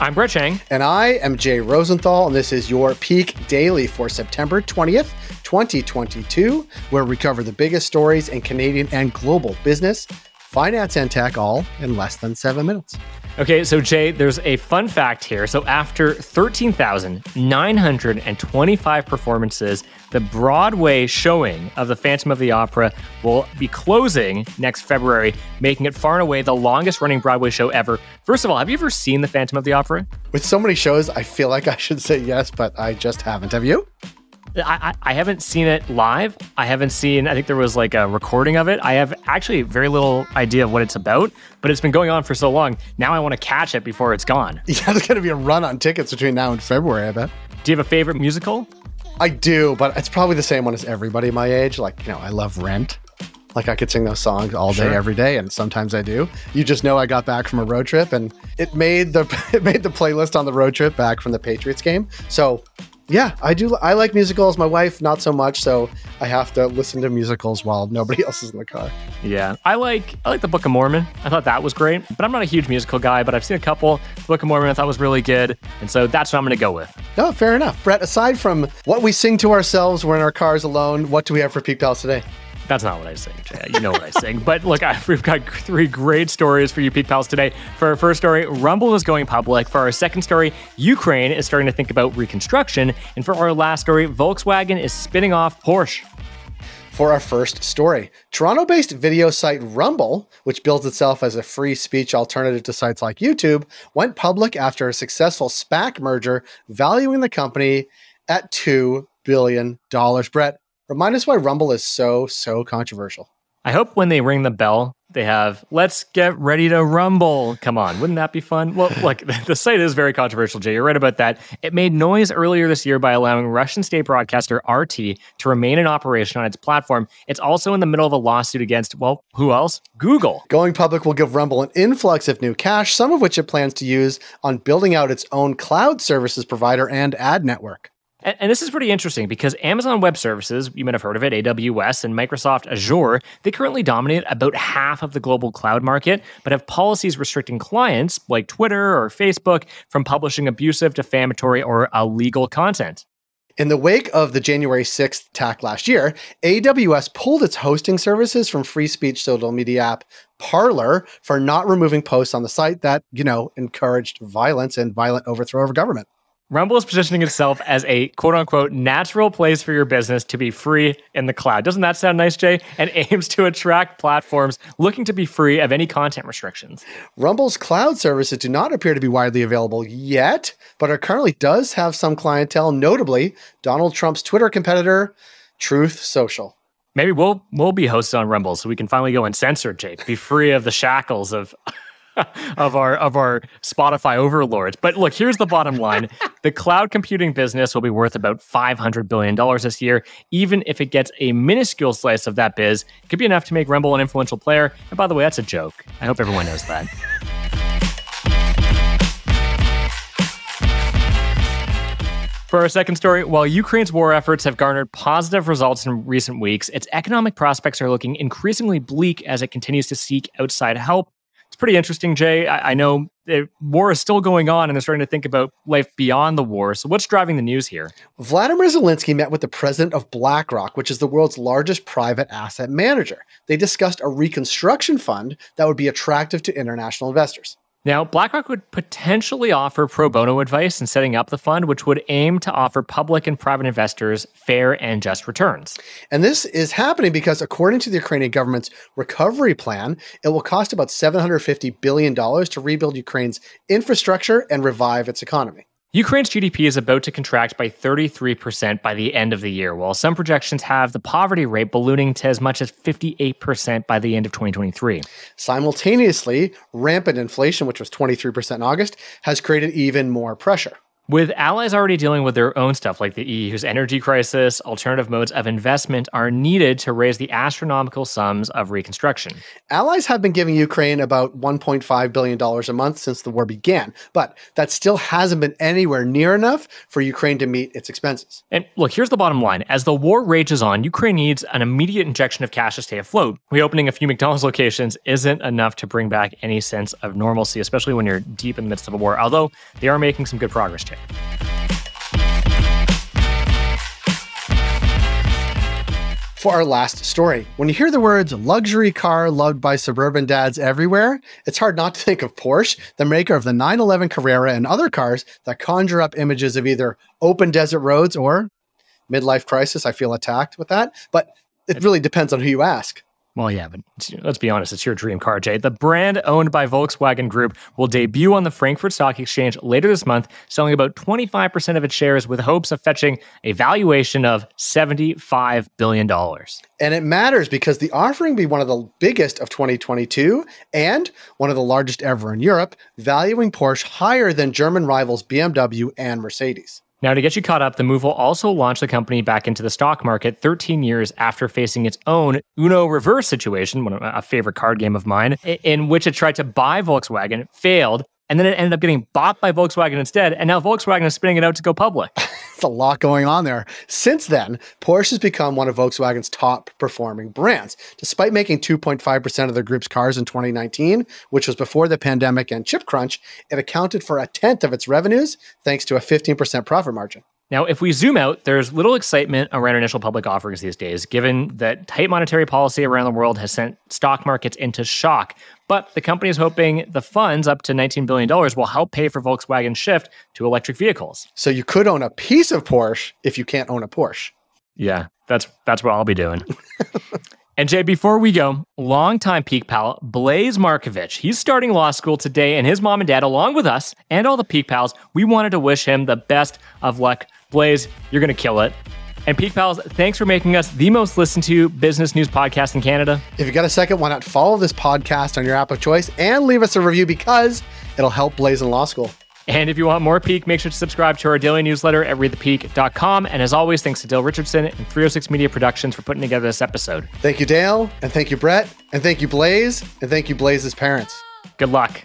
I'm Brett Chang. And I am Jay Rosenthal, and this is your Peak Daily for September 20th, 2022, where we cover the biggest stories in Canadian and global business, finance, and tech, all in less than seven minutes. Okay, so Jay, there's a fun fact here. So after 13,925 performances, the Broadway showing of The Phantom of the Opera will be closing next February, making it far and away the longest running Broadway show ever. First of all, have you ever seen The Phantom of the Opera? With so many shows, I feel like I should say yes, but I just haven't. Have you? I, I, haven't seen it live. I haven't seen, I think there was like a recording of it. I have actually very little idea of what it's about, but it's been going on for so long. Now I want to catch it before it's gone. Yeah, there's going to be a run on tickets between now and February, I bet. Do you have a favorite musical? I do, but it's probably the same one as everybody my age. Like, you know, I love Rent. Like I could sing those songs all day, sure. every day, and sometimes I do. You just know I got back from a road trip, and it made the it made the playlist on the road trip back from the Patriots game. So yeah, I do. I like musicals. My wife, not so much. So I have to listen to musicals while nobody else is in the car. Yeah, I like I like the Book of Mormon. I thought that was great, but I'm not a huge musical guy. But I've seen a couple. The Book of Mormon I thought was really good, and so that's what I'm going to go with. No, fair enough, Brett. Aside from what we sing to ourselves, we're in our cars alone. What do we have for Peak Pals today? That's not what I sing, Jay. You know what I sing. But look, I, we've got three great stories for you, Peak Pals, today. For our first story, Rumble is going public. For our second story, Ukraine is starting to think about reconstruction. And for our last story, Volkswagen is spinning off Porsche. For our first story, Toronto based video site Rumble, which builds itself as a free speech alternative to sites like YouTube, went public after a successful SPAC merger, valuing the company at $2 billion. Brett, Remind us why Rumble is so, so controversial. I hope when they ring the bell, they have let's get ready to rumble. Come on, wouldn't that be fun? Well, look, the site is very controversial, Jay. You're right about that. It made noise earlier this year by allowing Russian state broadcaster RT to remain in operation on its platform. It's also in the middle of a lawsuit against, well, who else? Google. Going public will give Rumble an influx of new cash, some of which it plans to use on building out its own cloud services provider and ad network. And, and, this is pretty interesting because Amazon Web Services, you might have heard of it, AWS, and Microsoft Azure, they currently dominate about half of the global cloud market, but have policies restricting clients like Twitter or Facebook from publishing abusive, defamatory, or illegal content. In the wake of the January 6th attack last year, AWS pulled its hosting services from free speech social media app Parler for not removing posts on the site that, you know, encouraged violence and violent overthrow of government. Rumble is positioning itself as a quote unquote natural place for your business to be free in the cloud. Doesn't that sound nice, Jay? And aims to attract platforms looking to be free of any content restrictions. Rumble's cloud services do not appear to be widely available yet, but it currently does have some clientele, notably Donald Trump's Twitter competitor, Truth Social. Maybe we'll we'll be hosted on Rumble so we can finally go uncensored, Jay. Be free of the shackles of of our of our Spotify overlords. But look, here's the bottom line: the cloud computing business will be worth about five hundred billion dollars this year. Even if it gets a minuscule slice of that biz, it could be enough to make Rumble an influential player. And by the way, that's a joke. I hope everyone knows that. For our second story, while Ukraine's war efforts have garnered positive results in recent weeks, its economic prospects are looking increasingly bleak as it continues to seek outside help pretty interesting, Jay. I, I know the war is still going on and they're starting to think about life beyond the war. So, what's driving the news here? Vladimir Zelensky met with the president of BlackRock, which is the world's largest private asset manager. They discussed a reconstruction fund that would be attractive to international investors. Now, BlackRock would potentially offer pro bono advice in setting up the fund, which would aim to offer public and private investors fair and just returns. And this is happening because, according to the Ukrainian government's recovery plan, it will cost about $750 billion to rebuild Ukraine's infrastructure and revive its economy. Ukraine's GDP is about to contract by 33% by the end of the year, while some projections have the poverty rate ballooning to as much as 58% by the end of 2023. Simultaneously, rampant inflation, which was 23% in August, has created even more pressure. With allies already dealing with their own stuff like the EU's energy crisis, alternative modes of investment are needed to raise the astronomical sums of reconstruction. Allies have been giving Ukraine about $1.5 billion a month since the war began, but that still hasn't been anywhere near enough for Ukraine to meet its expenses. And look, here's the bottom line. As the war rages on, Ukraine needs an immediate injection of cash to stay afloat. Reopening a few McDonald's locations isn't enough to bring back any sense of normalcy, especially when you're deep in the midst of a war, although they are making some good progress, Jay. For our last story, when you hear the words luxury car loved by suburban dads everywhere, it's hard not to think of Porsche, the maker of the 911 Carrera and other cars that conjure up images of either open desert roads or midlife crisis. I feel attacked with that, but it really depends on who you ask. Well, yeah, but let's be honest, it's your dream car, Jay. The brand owned by Volkswagen Group will debut on the Frankfurt Stock Exchange later this month, selling about 25% of its shares with hopes of fetching a valuation of $75 billion. And it matters because the offering will be one of the biggest of 2022 and one of the largest ever in Europe, valuing Porsche higher than German rivals BMW and Mercedes. Now, to get you caught up, the move will also launch the company back into the stock market 13 years after facing its own Uno reverse situation, a favorite card game of mine, in which it tried to buy Volkswagen, failed, and then it ended up getting bought by Volkswagen instead. And now Volkswagen is spinning it out to go public. It's a lot going on there. Since then, Porsche has become one of Volkswagen's top performing brands. Despite making 2.5% of the group's cars in 2019, which was before the pandemic and chip crunch, it accounted for a tenth of its revenues thanks to a 15% profit margin. Now, if we zoom out, there's little excitement around initial public offerings these days, given that tight monetary policy around the world has sent stock markets into shock. But the company is hoping the funds, up to $19 billion, will help pay for Volkswagen's shift to electric vehicles. So you could own a piece of Porsche if you can't own a Porsche. Yeah, that's that's what I'll be doing. And Jay, before we go, longtime Peak pal Blaise Markovich. He's starting law school today, and his mom and dad, along with us and all the Peak pals, we wanted to wish him the best of luck. Blaise, you're going to kill it. And Peak Pals, thanks for making us the most listened to business news podcast in Canada. If you got a second, why not follow this podcast on your app of choice and leave us a review because it'll help Blaise in law school. And if you want more Peak, make sure to subscribe to our daily newsletter at readthepeak.com. And as always, thanks to Dale Richardson and 306 Media Productions for putting together this episode. Thank you, Dale. And thank you, Brett. And thank you, Blaise. And thank you, Blaise's parents. Good luck.